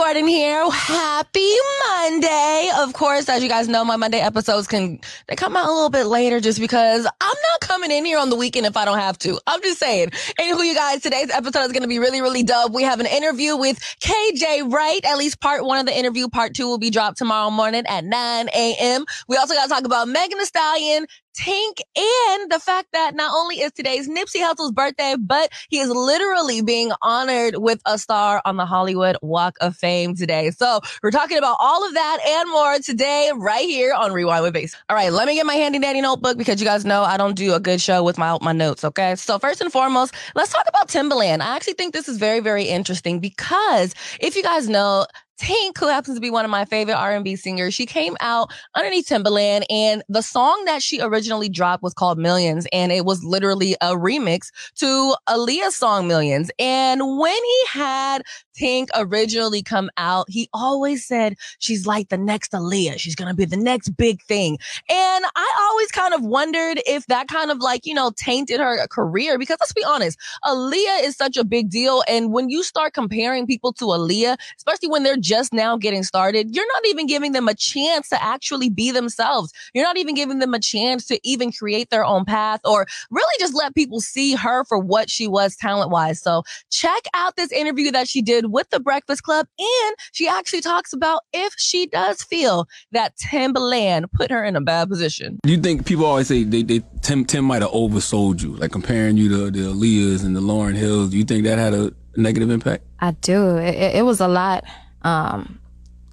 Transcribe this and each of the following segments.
Gordon here. Happy Monday. Of course, as you guys know, my Monday episodes can, they come out a little bit later just because I'm not coming in here on the weekend if I don't have to. I'm just saying. Anywho, you guys, today's episode is going to be really, really dope. We have an interview with KJ Wright. At least part one of the interview. Part two will be dropped tomorrow morning at 9 a.m. We also got to talk about Megan Thee Stallion, Tink and the fact that not only is today's Nipsey Hussle's birthday, but he is literally being honored with a star on the Hollywood Walk of Fame today. So we're talking about all of that and more today right here on Rewind with Besa. All right, let me get my handy dandy notebook because you guys know I don't do a good show with my, my notes. Okay. So first and foremost, let's talk about Timbaland. I actually think this is very, very interesting because if you guys know, Tink, who happens to be one of my favorite R&B singers, she came out underneath Timbaland and the song that she originally dropped was called Millions and it was literally a remix to Aaliyah's song Millions. And when he had Tink originally come out, he always said she's like the next Aaliyah. She's going to be the next big thing. And I always kind of wondered if that kind of like, you know, tainted her career because let's be honest, Aaliyah is such a big deal. And when you start comparing people to Aaliyah, especially when they're just now getting started, you're not even giving them a chance to actually be themselves. You're not even giving them a chance to even create their own path or really just let people see her for what she was talent wise. So check out this interview that she did with the Breakfast Club. And she actually talks about if she does feel that Timbaland put her in a bad position. Do you think people always say they, they Tim Tim might have oversold you, like comparing you to the Aaliyahs and the Lauryn Hills? Do you think that had a negative impact? I do. It, it was a lot. Um,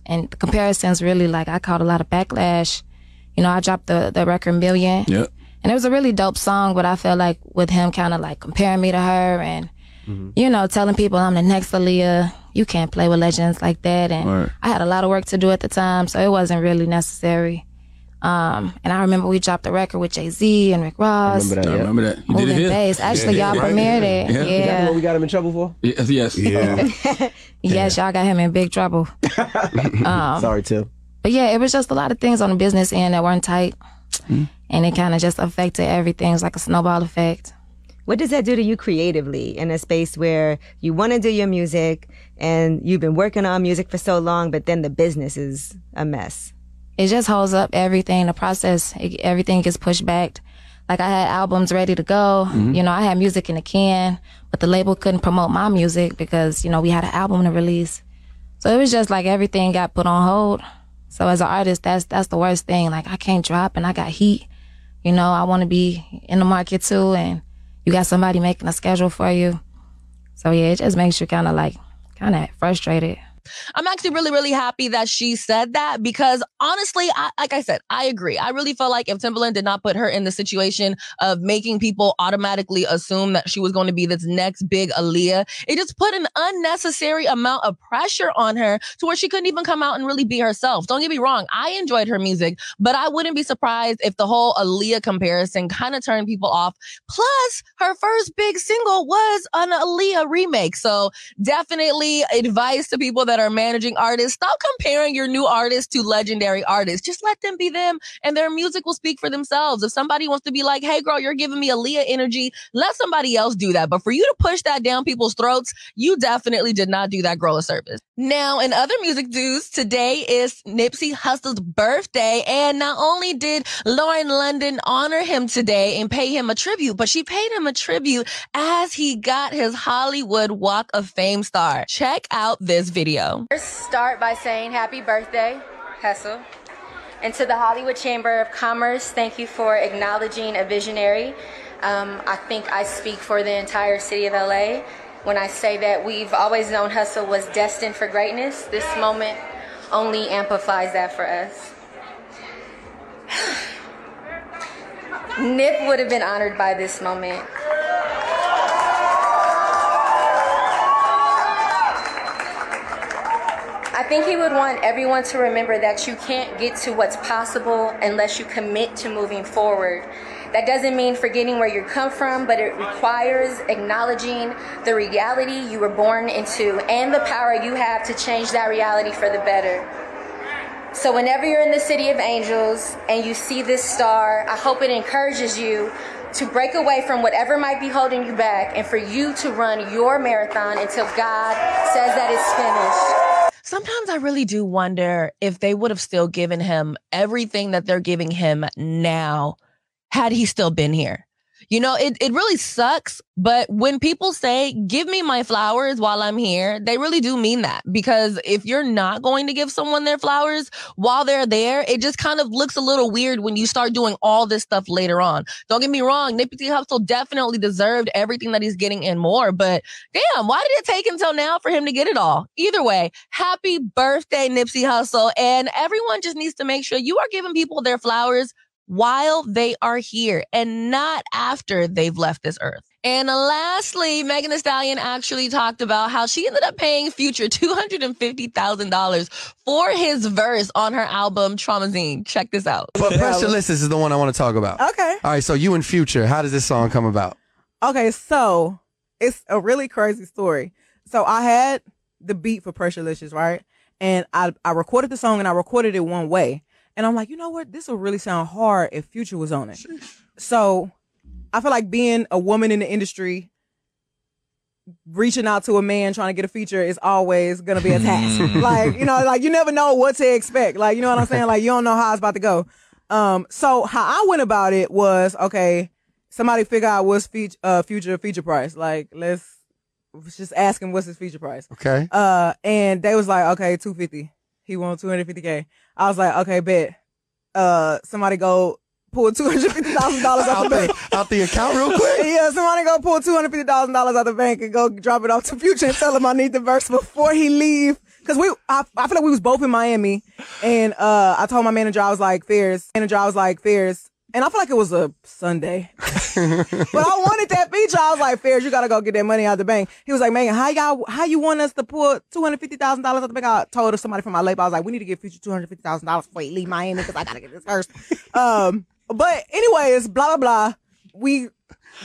and the comparisons really like I caught a lot of backlash. You know, I dropped the, the record Million. Yep. And it was a really dope song, but I felt like with him kind of like comparing me to her and, mm-hmm. you know, telling people I'm the next Aaliyah, you can't play with legends like that. And right. I had a lot of work to do at the time, so it wasn't really necessary. Um, and I remember we dropped the record with Jay Z and Rick Ross. I remember that. I remember that. You did it Besa. Actually, yeah, y'all yeah, premiered it. Yeah. yeah. what we got him in trouble for? Yes. Yes. Yeah. yes, y'all got him in big trouble. um, Sorry, too. But yeah, it was just a lot of things on the business end that weren't tight. Mm-hmm. And it kind of just affected everything. It's like a snowball effect. What does that do to you creatively in a space where you want to do your music and you've been working on music for so long, but then the business is a mess? it just holds up everything. The process, it, everything gets pushed back. Like I had albums ready to go. Mm-hmm. You know, I had music in the can, but the label couldn't promote my music because, you know, we had an album to release. So it was just like everything got put on hold. So as an artist, that's, that's the worst thing. Like I can't drop and I got heat. You know, I want to be in the market too. And you got somebody making a schedule for you. So yeah, it just makes you kind of like, kind of frustrated. I'm actually really, really happy that she said that because honestly, I, like I said, I agree. I really felt like if Timbaland did not put her in the situation of making people automatically assume that she was going to be this next big Aaliyah, it just put an unnecessary amount of pressure on her to where she couldn't even come out and really be herself. Don't get me wrong. I enjoyed her music, but I wouldn't be surprised if the whole Aaliyah comparison kind of turned people off. Plus, her first big single was an Aaliyah remake. So definitely advice to people that that are managing artists, stop comparing your new artists to legendary artists. Just let them be them and their music will speak for themselves. If somebody wants to be like, hey girl, you're giving me Aaliyah energy, let somebody else do that. But for you to push that down people's throats, you definitely did not do that girl a service. Now, in other music news, today is Nipsey Hussle's birthday. And not only did Lauren London honor him today and pay him a tribute, but she paid him a tribute as he got his Hollywood Walk of Fame star. Check out this video. First, start by saying happy birthday, Hussle. And to the Hollywood Chamber of Commerce, thank you for acknowledging a visionary. Um, I think I speak for the entire city of LA when I say that we've always known Hussle was destined for greatness. This moment only amplifies that for us. Nip would have been honored by this moment. I think he would want everyone to remember that you can't get to what's possible unless you commit to moving forward. That doesn't mean forgetting where you come from, but it requires acknowledging the reality you were born into and the power you have to change that reality for the better. So, whenever you're in the City of Angels and you see this star, I hope it encourages you to break away from whatever might be holding you back and for you to run your marathon until God says that it's finished. Sometimes I really do wonder if they would have still given him everything that they're giving him now had he still been here. You know, it, it really sucks. But when people say, give me my flowers while I'm here, they really do mean that. Because if you're not going to give someone their flowers while they're there, it just kind of looks a little weird when you start doing all this stuff later on. Don't get me wrong. Nipsey Hussle definitely deserved everything that he's getting and more. But damn, why did it take until now for him to get it all? Either way, happy birthday, Nipsey Hussle. And everyone just needs to make sure you are giving people their flowers while they are here and not after they've left this earth. And lastly, Megan Thee Stallion actually talked about how she ended up paying Future $250,000 for his verse on her album Traumazine. Check this out. But Pressurelicious is the one I want to talk about. Okay. All right, so you and Future, how does this song come about? Okay, so it's a really crazy story. So I had the beat for Pressurelicious, right? And I, I recorded the song and I recorded it one way. And I'm like, you know what? This will really sound hard if Future was on it. So I feel like being a woman in the industry, reaching out to a man trying to get a feature is always gonna be a task. like, you know, like you never know what to expect. Like, you know what I'm saying? Like you don't know how it's about to go. Um, so how I went about it was, okay, somebody figure out what's feature, uh, future feature price. Like, let's just ask him what's his feature price. Okay. Uh, and they was like, okay, 250. He won 250k. I was like, okay, bet. Uh, somebody go pull two hundred fifty thousand dollars out the bank. out the account real quick. yeah, somebody go pull two hundred fifty thousand dollars out the bank and go drop it off to Future and tell him I need the verse before he leave. Cause we, I, I feel like we was both in Miami, and uh, I told my manager I was like, "Fairs." Manager, I was like, "Fairs." And I feel like it was a Sunday, but I wanted that feature. I was like, "Fairs, you gotta go get that money out the bank." He was like, "Megan, how y'all, how you want us to pull two hundred fifty thousand dollars out the bank?" I told somebody from my label, I was like, "We need to get Future two hundred fifty thousand dollars before he leave Miami because I gotta get this first. um, but anyways, blah blah blah. We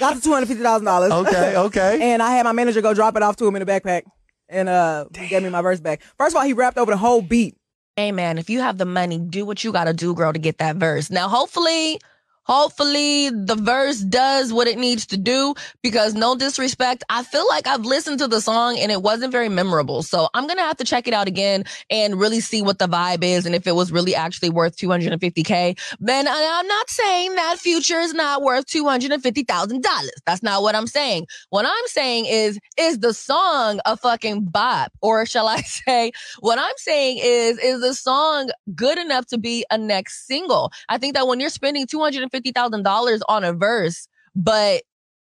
got the two hundred fifty thousand dollars. Okay, okay. and I had my manager go drop it off to him in a backpack, and uh, he gave me my verse back. First of all, he rapped over the whole beat. Hey man, if you have the money, do what you gotta do, girl, to get that verse. Now, hopefully, hopefully the verse does what it needs to do because no disrespect, I feel like I've listened to the song and it wasn't very memorable. So I'm gonna have to check it out again and really see what the vibe is and if it was really actually worth 250k. Then I'm not saying that future is not worth $250,000. That's not what I'm saying. What I'm saying is, is the song a fucking bop? Or shall I say, what I'm saying is, is the song good enough to be a next single? I think that when you're spending $250,000 on a verse, but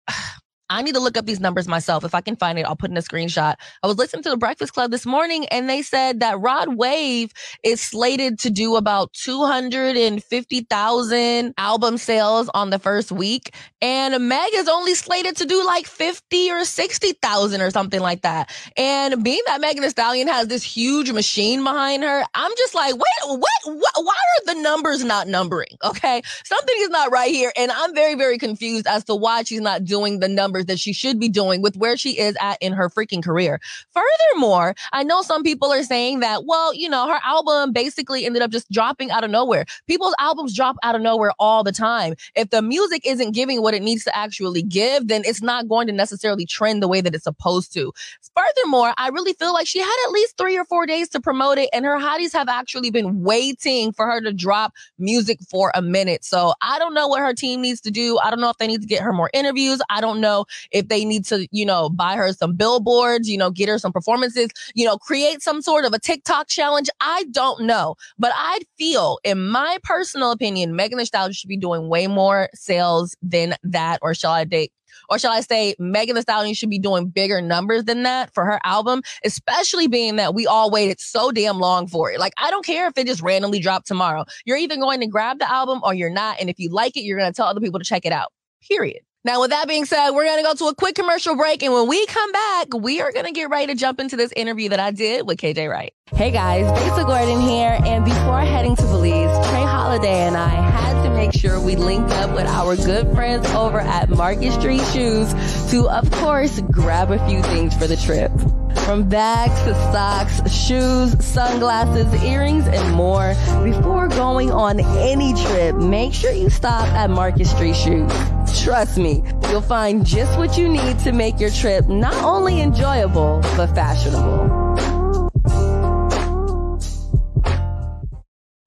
I need to look up these numbers myself. If I can find it, I'll put in a screenshot. I was listening to the Breakfast Club this morning and they said that Rod Wave is slated to do about 250,000 album sales on the first week. And Meg is only slated to do like 50 or 60,000 or something like that. And being that Megan Thee Stallion has this huge machine behind her, I'm just like, wait, what, what, why are the numbers not numbering? Okay. Something is not right here. And I'm very, very confused as to why she's not doing the numbers that she should be doing with where she is at in her freaking career. Furthermore, I know some people are saying that, well, you know, her album basically ended up just dropping out of nowhere. People's albums drop out of nowhere all the time. If the music isn't giving what it needs to actually give, then it's not going to necessarily trend the way that it's supposed to. Furthermore, I really feel like she had at least three or four days to promote it, and her hotties have actually been waiting for her to drop music for a minute. So I don't know what her team needs to do. I don't know if they need to get her more interviews. I don't know if they need to, you know, buy her some billboards, you know, get her some performances, you know, create some sort of a TikTok challenge. I don't know. But I feel, in my personal opinion, Megan Thee Stallion should be doing way more sales than that, or shall I date? Or shall I say Megan Thee Stallion should be doing bigger numbers than that for her album, especially being that we all waited so damn long for it. Like, I don't care if it just randomly dropped tomorrow. You're either going to grab the album or you're not. And if you like it, you're going to tell other people to check it out. Period. Now, with that being said, we're going to go to a quick commercial break. And when we come back, we are going to get ready to jump into this interview that I did with KJ Wright. Hey guys, Besa Gordon here. And before heading to Belize, Trey Holiday and I had to make sure we linked up with our good friends over at Market Street Shoes to, of course, grab a few things for the trip. From bags to socks, shoes, sunglasses, earrings, and more. Before going on any trip, make sure you stop at Market Street Shoes. Trust me, you'll find just what you need to make your trip not only enjoyable, but fashionable.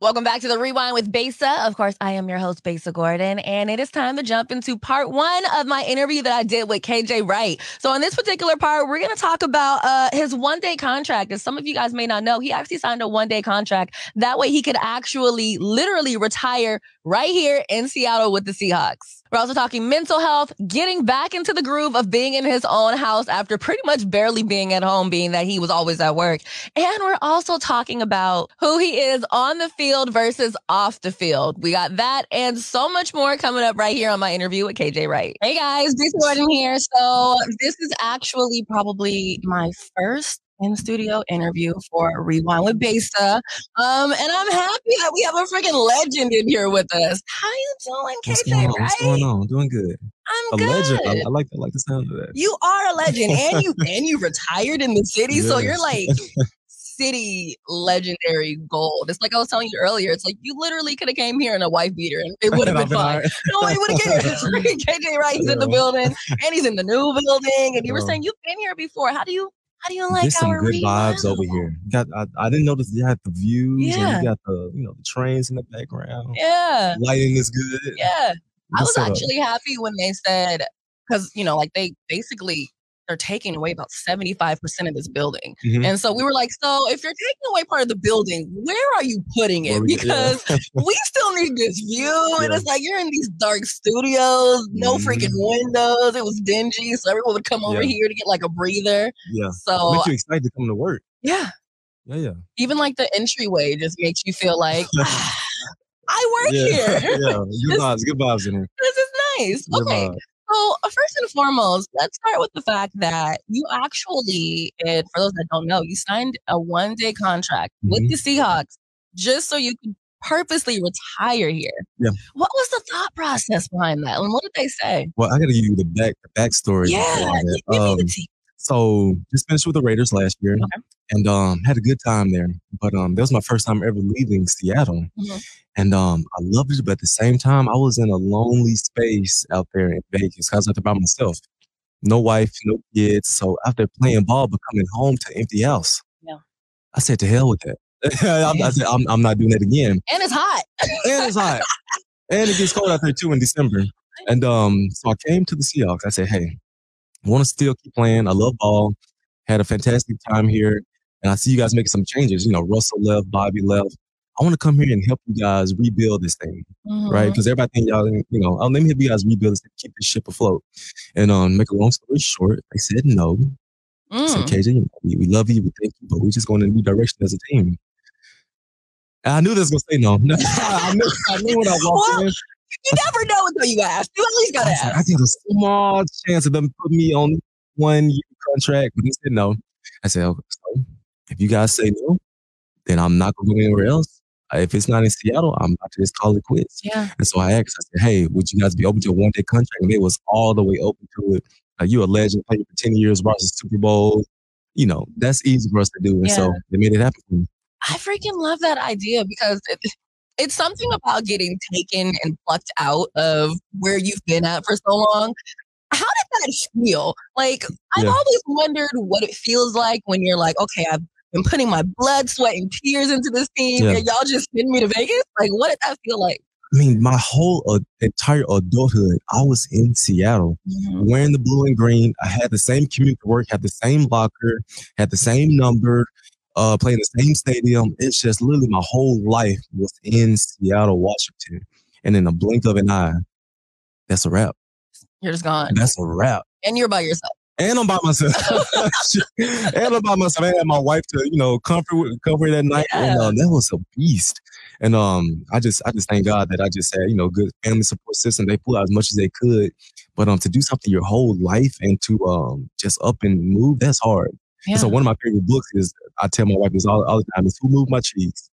Welcome back to the Rewind with Besa. Of course, I am your host, Besa Gordon, and it is time to jump into part one of my interview that I did with KJ Wright. So, in this particular part, we're going to talk about uh, his one day contract. As some of you guys may not know, he actually signed a one day contract. That way, he could actually literally retire right here in Seattle with the Seahawks. We're also talking mental health, getting back into the groove of being in his own house after pretty much barely being at home, being that he was always at work. And we're also talking about who he is on the field versus off the field. We got that and so much more coming up right here on my interview with KJ Wright. Hey guys, Besa Gordon here. So this is actually probably my first in the studio interview for Rewind with Besa. Um, and I'm happy that we have a freaking legend in here with us. How you doing, KJ? Right? What's going on? Doing good. I'm a good. legend. I, I like I like the sound of that. You are a legend, and you and you retired in the city, so you're like city legendary gold. It's like I was telling you earlier. It's like you literally could have came here in a wife beater, and it would have been been fine. alright. Nobody would have cared. KJ Wright's in the building, and he's in the new building. And you were saying you've been here before. How do you how do you like There's some good rewind? vibes over here. You Got I, I didn't notice you had the views Yeah. and you got the you know the trains in the background. Yeah. Lighting is good. Yeah. I was setup. actually happy when they said, because, you know, like they basically, they're taking away about 75% of this building. Mhm. And so we were like, so if you're taking away part of the building, where are you putting it? We- yeah. Because we still need this view. And it's like you're in these dark studios, no Mhm. freaking windows. It was dingy. So everyone would come over Yeah. here to get like a breather. Yeah. So Makes you excited to come to work. yeah, Yeah, yeah. even like the entryway just makes you feel like, "Ah, I work yeah. here. yeah. Good vibes. Good vibes in here. This is nice. Good Okay. vibes. So, uh, first and foremost, let's start with the fact that you actually, and for those that don't know, you signed a one day contract with Mhm. the Seahawks just so you could purposely retire here. Yeah. What was the thought process behind that? And what did they say? Well, I gotta give you the back the backstory. Yeah, before all that. give me the Um, tea. So just finished with the Raiders last year, Okay. and um had a good time there. But um that was my first time ever leaving Seattle, Mhm. and um I loved it. But at the same time, I was in a lonely space out there in Vegas. I was out there by myself, no wife, no kids. So after playing ball, but coming home to empty house. Yeah. I said to hell with that. I, I said I'm, I'm not doing that again. And it's hot. And it's hot, and it gets cold out there too in December. And um, so I came to the Seahawks. I said, hey, want to still keep playing. I love ball. Had a fantastic time here. And I see you guys making some changes. You know, Russell left, Bobby left. I want to come here and help you guys rebuild this thing, right? Mhm. Because everybody think y'all, you know, oh, let me help you guys rebuild this, keep this ship afloat. And um, make a long story short, they said no. I said, Mm. KJ, you know, we, we love you, we thank you, but we're just going in a new direction as a team. I knew this was gonna say no. I knew, I knew when I walked Well, in. You never know until you ask. You at least gotta ask. like, I ask. think there's a small chance of them putting me on one year contract, but they said no. I said, okay, so if you guys say no, then I'm not gonna go anywhere else. Uh, If it's not in Seattle, I'm about to just call it quits. Yeah. And so I asked, I said, hey, would you guys be open to a one day contract? And they was all the way open to it. Like, you a legend, played for 10 years, brought us to Super Bowl. You know, that's easy for us to do. And so Yeah. they made it happen for me. I freaking love that idea because it, it's something about getting taken and plucked out of where you've been at for so long. How did that feel? Like, I've Yeah. always wondered what it feels like when you're like, okay, I've been putting my blood, sweat, and tears into this team, Yeah. and y'all just send me to Vegas. Like, what did that feel like? I mean, my whole uh, entire adulthood, I was in Seattle. wearing the blue and green. I had the same commute to work, had the same locker, had the same number, uh, playing the same stadium. It's just literally my whole life was in Seattle, Washington. And in a blink of an eye, that's a wrap. You're just gone, That's a wrap. and you're by yourself. and I'm by myself. and I'm by myself. I had my wife to, you know, comfort with- comfort that night. And um, that was a beast. And um, I just I just thank God that I just had, you know, good family support system. They pulled out as much as they could. But um to do something your whole life and to um just up and move, that's hard. And So one of my favorite books is I tell my wife this all, all the time is Who Moved My Cheese?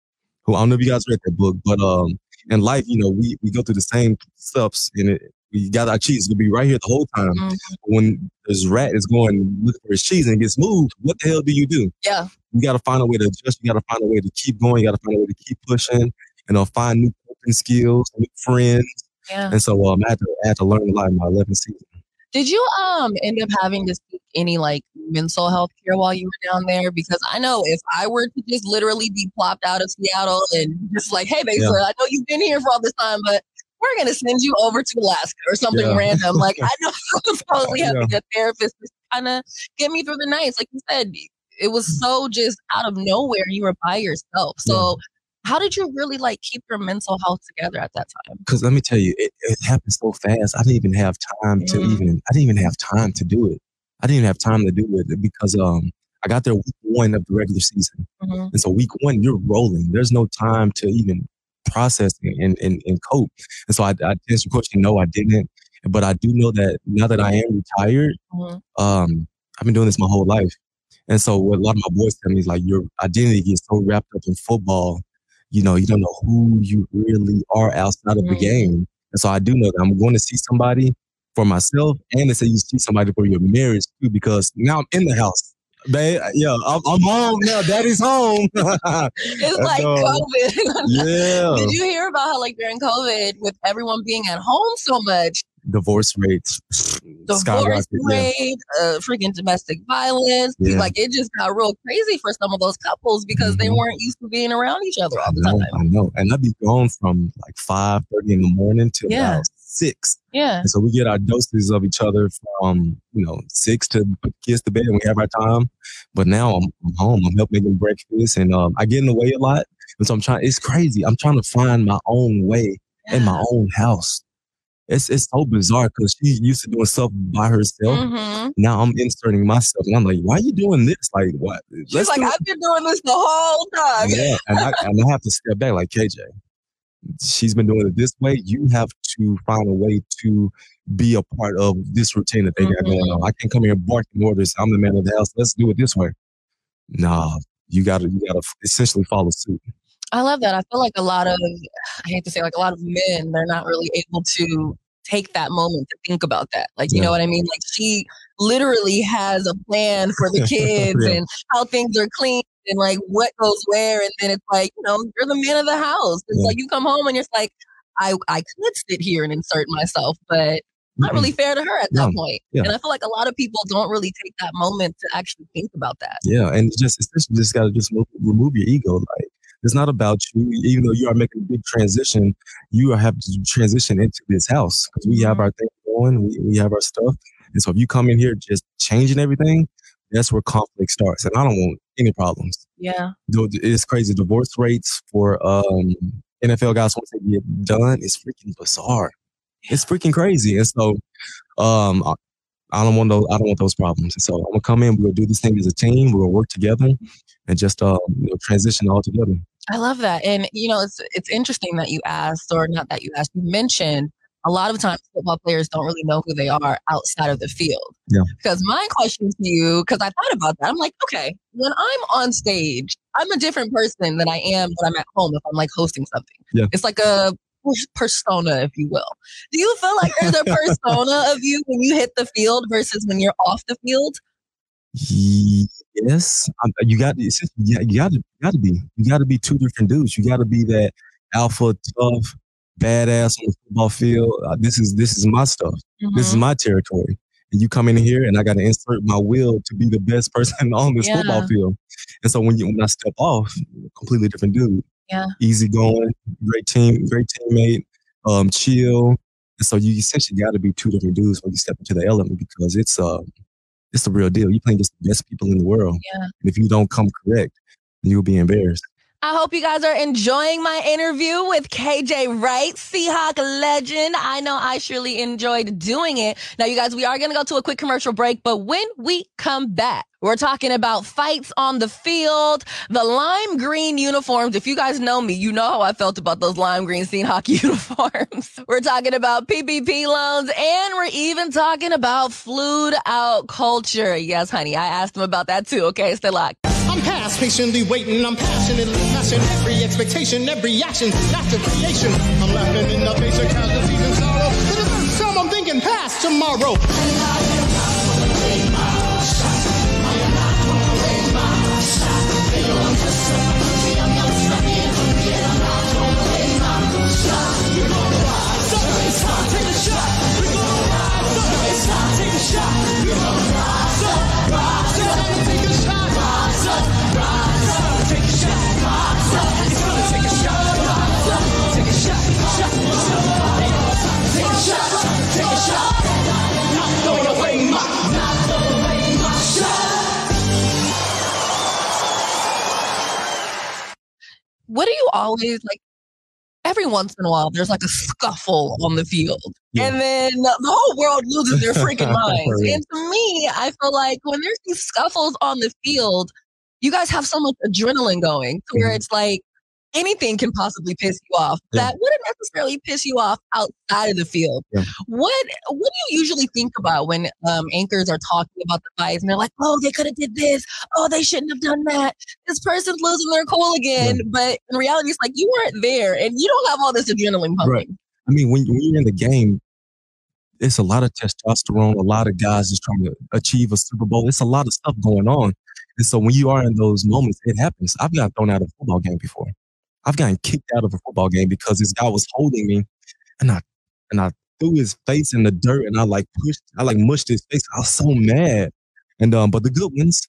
Who I don't know if you guys read that book, but um in life, you know, we we go through the same steps and it we got our cheese to be right here the whole time. Mhm. When this rat is going looking for his cheese and gets moved, what the hell do you do? Yeah. You got to find a way to adjust. You got to find a way to keep going. You got to find a way to keep pushing. You know, find new coping skills, new friends. Yeah. And so um, I had to I had to learn a lot in my 11th season. Did you um end up having to seek any like mental health care while you were down there? Because I know if I were to just literally be plopped out of Seattle and just like, hey, basically, Yeah. I know you've been here for all this time, but we're gonna send you over to Alaska or something Yeah. random. Like I know I was probably Yeah. having a therapist to kind of get me through the nights. Like you said, it was so just out of nowhere. You were by yourself. So how did you really like keep your mental health together at that time? Because let me tell you, it, it happened so fast. I didn't even have time to Mhm. even. I didn't even have time to do it. I didn't even have time to do it because um I got there week one of the regular season, Mhm. and so week one you're rolling. There's no time to even process and and, and cope. And so I, I to answer question, no, I didn't. But I do know that now that I am retired, Mhm. um, I've been doing this my whole life. And so what a lot of my boys tell me is like your identity gets so wrapped up in football, you know, you don't know who you really are outside of the game. And so I do know that I'm going to see somebody for myself and they say you see somebody for your marriage too, because now I'm in the house. Babe, yeah, I'm, I'm home now. Daddy's home. It's like uh, COVID. yeah. Did you hear about how like during COVID with everyone being at home so much, Divorce rates divorce skyrocketed. Yeah. rate, uh, freaking domestic violence, Yeah. like it just got real crazy for some of those couples because they Mhm. weren't used to being around each other all I know, time. I know. And I'd be gone from like five thirty in the morning to Yeah. about six. Yeah. And so we get our doses of each other from, you know, six to put the kids to bed and we have our time. But now I'm, I'm home. I'm helping making breakfast and um, I get in the way a lot. And so I'm trying, it's crazy. I'm trying to find my own way in my own house. It's, it's so bizarre because she's used to doing stuff by herself. hmm Now I'm inserting myself and I'm like, why are you doing this? Like, what? She's like, do it." I've been doing this the whole time. Yeah, and I, and I have to step back like KJ. She's been doing it this way. You have to find a way to be a part of this routine that they got going on. I can't come here and bark in orders. I'm the man of the house. Let's do it this way. Nah, you gotta you gotta essentially follow suit. I love that. I feel like a lot of, I hate to say, like a lot of men, they're not really able to take that moment to think about that. Like, you Yeah. know what I mean? Like, she literally has a plan for the kids Yeah. and how things are clean and like what goes where. And then it's like, you know, you're the man of the house. It's Yeah. like you come home and you're like, I, I could sit here and insert myself, but not really fair to her at that No. point. Yeah. And I feel like a lot of people don't really take that moment to actually think about that. Yeah, and it's just essentially just gotta just move, remove your ego. Like it's not about you. Even though you are making a big transition, you are have to transition into this house because we have our thing going. We, we have our stuff, and so if you come in here just changing everything, that's where conflict starts. And I don't want any problems. Yeah. It's crazy. Divorce rates for um, NFL guys once they get done is freaking bizarre. It's freaking crazy. And so, um, I, I don't want those. I don't want those problems. So I'm gonna come in. We're gonna do this thing as a team. We're gonna work together and just uh, you know, transition all together. I love that. And you know, it's it's interesting that you asked, or not that you asked, you mentioned a lot of times football players don't really know who they are outside of the field. Yeah. Because my question to you, because I thought about that, I'm like, okay, when I'm on stage, I'm a different person than I am when I'm at home if I'm like hosting something. Yeah. It's like a persona, if you will. Do you feel like there's a persona of you when you hit the field versus when you're off the field? Yes, um, you got you got you got to you got to be you got to be two different dudes. You got to be that alpha, tough, badass on the football field. Uh, this is this is my stuff. This is Mhm. my territory. And you come in here, and I got to insert my will to be the best person on this Yeah. football field. And so when you when I step off, completely different dude. Yeah. Easy going, great team, great teammate, um, chill. And so you essentially got to be two different dudes when you step into the element because it's uh it's the real deal. You're playing against the best people in the world. Yeah. And if you don't come correct, you'll be embarrassed. I hope you guys are enjoying my interview with KJ Wright, Seahawk legend. I know I surely enjoyed doing it. Now, you guys, we are going to go to a quick commercial break, but when we come back, we're talking about fights on the field, the lime green uniforms. If you guys know me, you know how I felt about those lime green Seahawk uniforms. we're talking about PPP loans and we're even talking about flewed out culture. Yes, honey, I asked him about that too. Okay, stay locked. I'm past patiently waiting, I'm passionately passion every expectation, every action after creation. I'm laughing in the face of casualties and sorrow. For the first time, I'm thinking past tomorrow. What do you always like? Every once in a while, there's like a scuffle on the field, Yeah. and then the whole world loses their freaking minds. And to me, I feel like when there's these scuffles on the field, you guys have so much adrenaline going to where Mhm. it's like anything can possibly piss you off Yeah. that wouldn't necessarily piss you off outside of the field. Yeah. What What do you usually think about when um, anchors are talking about the fights and they're like, "Oh, they could have did this. Oh, they shouldn't have done that. This person's losing their cool again." But in reality, it's like you weren't there and you don't have all this adrenaline pumping. Right. I mean, when, when you're in the game, it's a lot of testosterone, a lot of guys just trying to achieve a Super Bowl. It's a lot of stuff going on. And so when you are in those moments, it happens. I've gotten thrown out of a football game before. I've gotten kicked out of a football game because this guy was holding me and I and I threw his face in the dirt and I like pushed, I like mushed his face. I was so mad. And um, but the good ones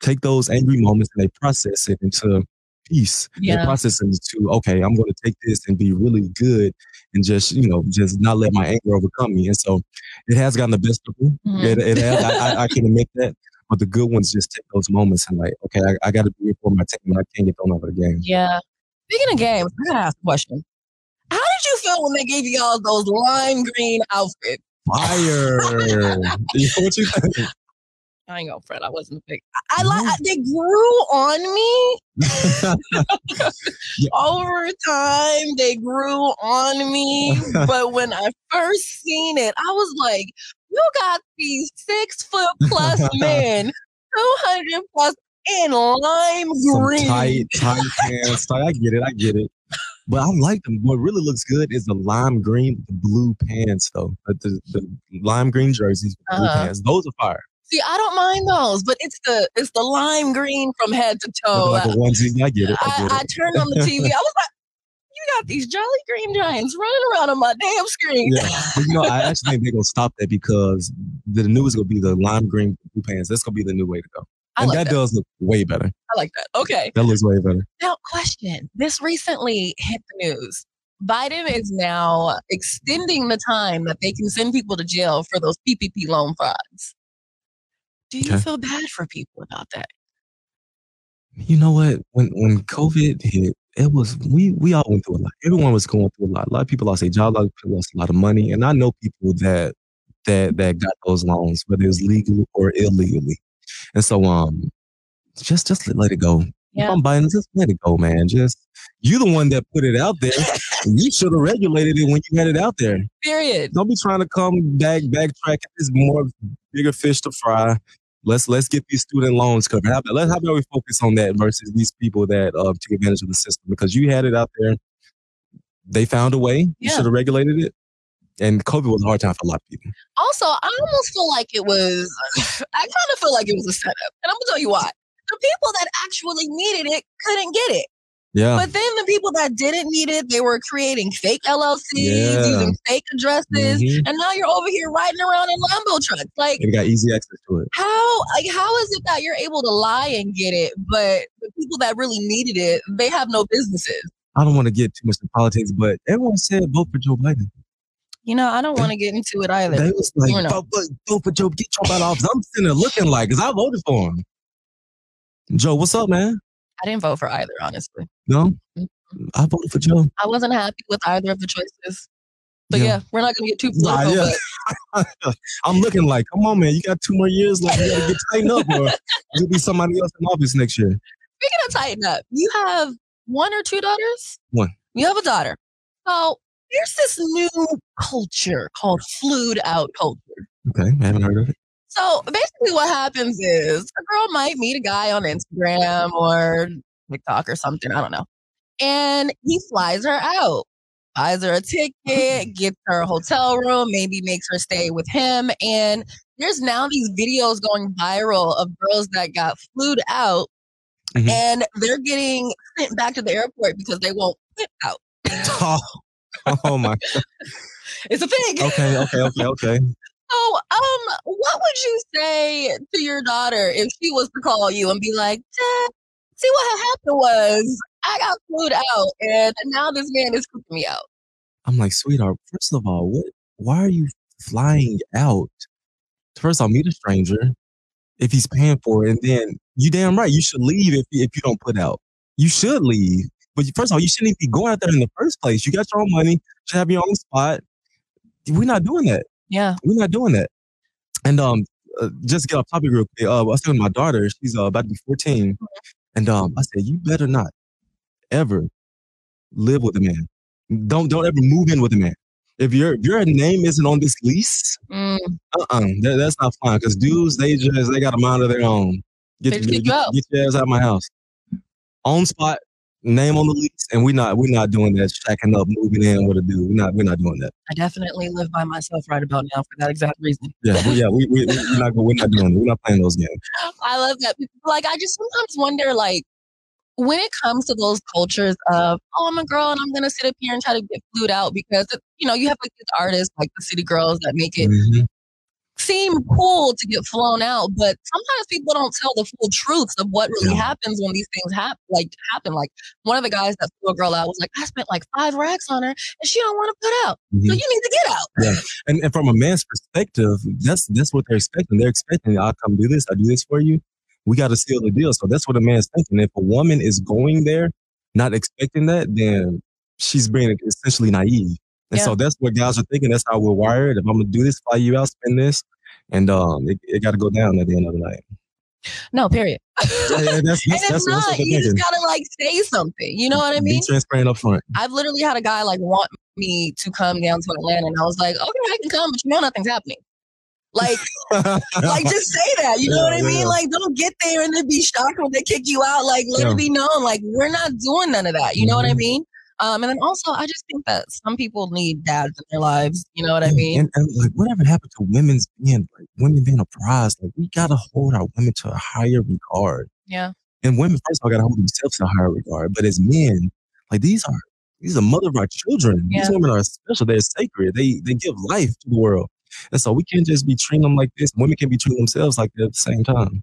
take those angry moments and they process it into peace. Yeah. They process it into okay, I'm going to take this and be really good and just you know just not let my anger overcome me. And so it has gotten the best of me. Mhm. It, it has, I, I, I can admit that. But the good ones just take those moments and like, okay, I, I got to be here for my team. and I can't get thrown out of the game. Yeah. Speaking of games, I gotta ask a question. How did you feel when they gave you all those lime green outfits? Fire! What you think? I ain't gonna fret. I wasn't a big. I, I like. They grew on me over time. They grew on me, but when I first seen it, I was like, "You got these six foot plus men, two hundred plus in lime Some green." tight, tight pants. I get it. I get it. But I like them. What really looks good is the lime green the blue pants, though. The, the, the lime green jerseys with blue Uh-huh. pants. Those are fire. See, I don't mind those, but it's the it's the lime green from head to toe. Like a onesie. I get it. I I, get I it. turned on the TV. I was like, "You got these Jolly Green Giants running around on my damn screen." Yeah, but you know, I actually think they're gonna stop that because the new is gonna be the lime green blue pants. That's gonna be the new way to go, I and like that, that. does look way better. I like that. Okay. That looks way better. Now, question. This recently hit the news. Biden is now extending the time that they can send people to jail for those PPP loan frauds. Do you Okay. feel bad for people about that? You know what? When when COVID hit, it was we we all went through a lot. Everyone was going through a lot. A lot of people lost their job. A lot of people lost a lot of money, and I know people that that that got those loans, whether it was legally or illegally. And so, um, just just let, it go. Yeah. I'm buying, just let it go, man. Just you the one that put it out there. you should have regulated it when you had it out there. Period. Don't be trying to come back backtrack. There's more bigger fish to fry. Let's let's get these student loans covered. How about, let's how about we focus on that versus these people that uh, took advantage of the system because you had it out there. They found a way. You should have regulated it. And COVID was a hard time for a lot of people. Also, I almost feel like it was, I kind of feel like it was a setup. And I'm going to tell you why. The people that actually needed it couldn't get it. Yeah. But then the people that didn't need it, they were creating fake LLCs, Yeah. using fake addresses, Mhm. and now you're over here riding around in Lambo trucks. Like, They got easy access to it. how like how is it that you're able to lie and get it, but the people that really needed it, they have no businesses? I don't want to get too much into politics, but everyone said vote for Joe Biden. You know, I don't want to get into it either. They was like, vote, vote, vote for Joe, get Trump out of office. I'm sitting there looking like, because I voted for him. Joe, what's up, man? I didn't vote for either, honestly. No, I voted for Joe. I wasn't happy with either of the choices. But yeah, Yeah. we're not gonna get too Nah, political. yeah. I'm looking like, come on, man, you got two more years left. You gotta get tightened up, or you'll be somebody else in office next year. Speaking of tighten up, you have one or two daughters? One. You have a daughter. So there's this new culture called flewed out culture. Okay, I haven't heard of it. So basically, what happens is a girl might meet a guy on Instagram or TikTok or something. I don't know. And he flies her out, buys her a ticket, gets her a hotel room, maybe makes her stay with him. And there's now these videos going viral of girls that got flewed out Mhm. and they're getting sent back to the airport because they won't flip out. Oh, oh my. It's a thing. Okay, okay, okay, okay. So, um, what would you say to your daughter if she was to call you and be like, Dad, see what happened was I got flewed out and now this man is cooking me out. I'm like, sweetheart, first of all, what why are you flying out? First, I'll meet a stranger if he's paying for it, and then you damn right, you should leave if if you don't put out. You should leave. But first of all, you shouldn't even be going out there in the first place. You got your own money, you should have your own spot. We're not doing that. Yeah. We're not doing that. And um, uh, just to get off topic real quick. Uh, I was talking to my daughter. She's uh, about to be 14, and um, I said, you better not ever live with a man. Don't don't ever move in with a man. If your if your name isn't on this lease, Mm, uh-uh, that, that's not fine. Because dudes, they just they got a mind of their own. Get, get, get your ass out of my house. On spot, name on the lease, and we're not we're not doing that. Shacking up, moving in with a dude. We're not we're not doing that. I definitely live by myself right about now for that exact reason. Yeah, we, yeah, we, we we're not we're not doing it. We're not playing those games. I love that. Like, I just sometimes wonder, like, when it comes to those cultures of, oh, I'm a girl and I'm going to sit up here and try to get flewed out because, you know, you have like these artists like the City Girls that make it Mhm. Seem cool to get flown out, but sometimes people don't tell the full truths of what really Yeah. happens when these things happen. Like happen. Like one of the guys that flew a girl out was like, I spent like five racks on her and she don't want to put out. So Mhm. you need to get out. Yeah, and, and from a man's perspective, that's that's what they're expecting. They're expecting I'll come do this, I do this for you. We got to seal the deal. So that's what a man's thinking. If a woman is going there, not expecting that, then she's being essentially naive. And so that's what guys are thinking. That's how we're wired. If I'm gonna do this, fly you out, spend this, and um, it, it got to go down at the end of the night. No, period. Yeah, yeah, that's- and that's- it's that's- that's not. you just gotta like say something. You know what I mean? Be transparent up front. I've literally had a guy like want me to come down to Atlanta, and I was like, okay, I can come, but you know nothing's happening. Like, like just say that. You know what I Yeah, mean? Like, don't get there and then be shocked when they kick you out. Like, let Yeah. it be known. Like, we're not doing none of that. You know what I Mhm. mean? Um, and then also, I just think that some people need dads in their lives. You know what I mean? And, and like whatever happened to women's being like women being a prize, like we gotta hold our women to a higher regard. Yeah. And women first of all gotta hold themselves to a higher regard. But as men, like these are these are mother of our children. These women are special. They're sacred. They they give life to the world. And so we can't just be treating them like this. Women can be treating themselves like that at the same time.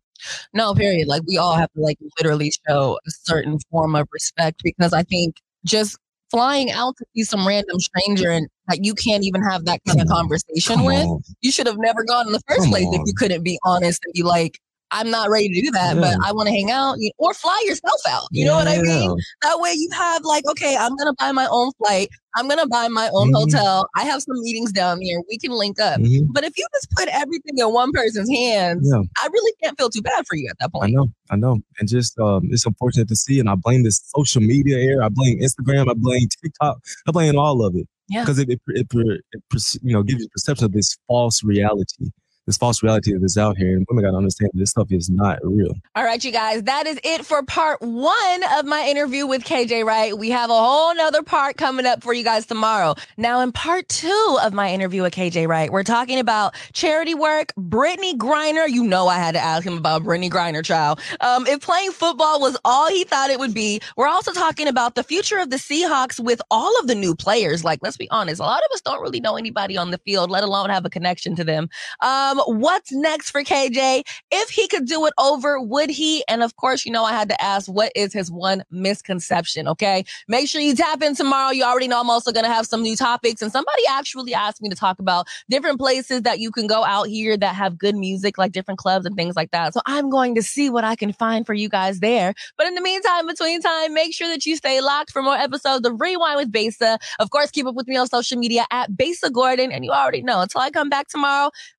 No, period. Like we all have to like literally show a certain form of respect because I think just flying out to see some random stranger and that you can't even have that kind of conversation Come with, on. you should have never gone in the first Come place if you couldn't be honest and be like, I'm not ready to do that, but I want to hang out or fly yourself out. You know what I mean? That way you have like, okay, I'm going to buy my own flight. I'm going to buy my own Mhm. hotel. I have some meetings down there. We can link up. Mhm. But if you just put everything in one person's hands, Yeah. I really can't feel too bad for you at that point. I know, I know. And just um, it's unfortunate to see. And I blame this social media era. I blame Instagram. I blame TikTok. I blame all of it. Yeah. Because it, it, it, it, you know, gives you perception of this false reality, this false reality that is out here. And women got to understand this stuff is not real. All right, you guys, that is it for part one of my interview with KJ Wright. We have a whole nother part coming up for you guys tomorrow. Now, in part two of my interview with KJ Wright, we're talking about charity work, Brittney Griner. You know, I had to ask him about Brittney Griner, child. Um, if playing football was all he thought it would be, we're also talking about the future of the Seahawks with all of the new players. Like, let's be honest, a lot of us don't really know anybody on the field, let alone have a connection to them. Um, Um, what's next for KJ? If he could do it over, would he? And of course, you know, I had to ask, what is his one misconception? Okay. Make sure you tap in tomorrow. You already know I'm also going to have some new topics. And somebody actually asked me to talk about different places that you can go out here that have good music, like different clubs and things like that. So I'm going to see what I can find for you guys there. But in the meantime, between time, make sure that you stay locked for more episodes of Rewind with Besa. Of course, keep up with me on social media at Besa Gordon. And you already know until I come back tomorrow,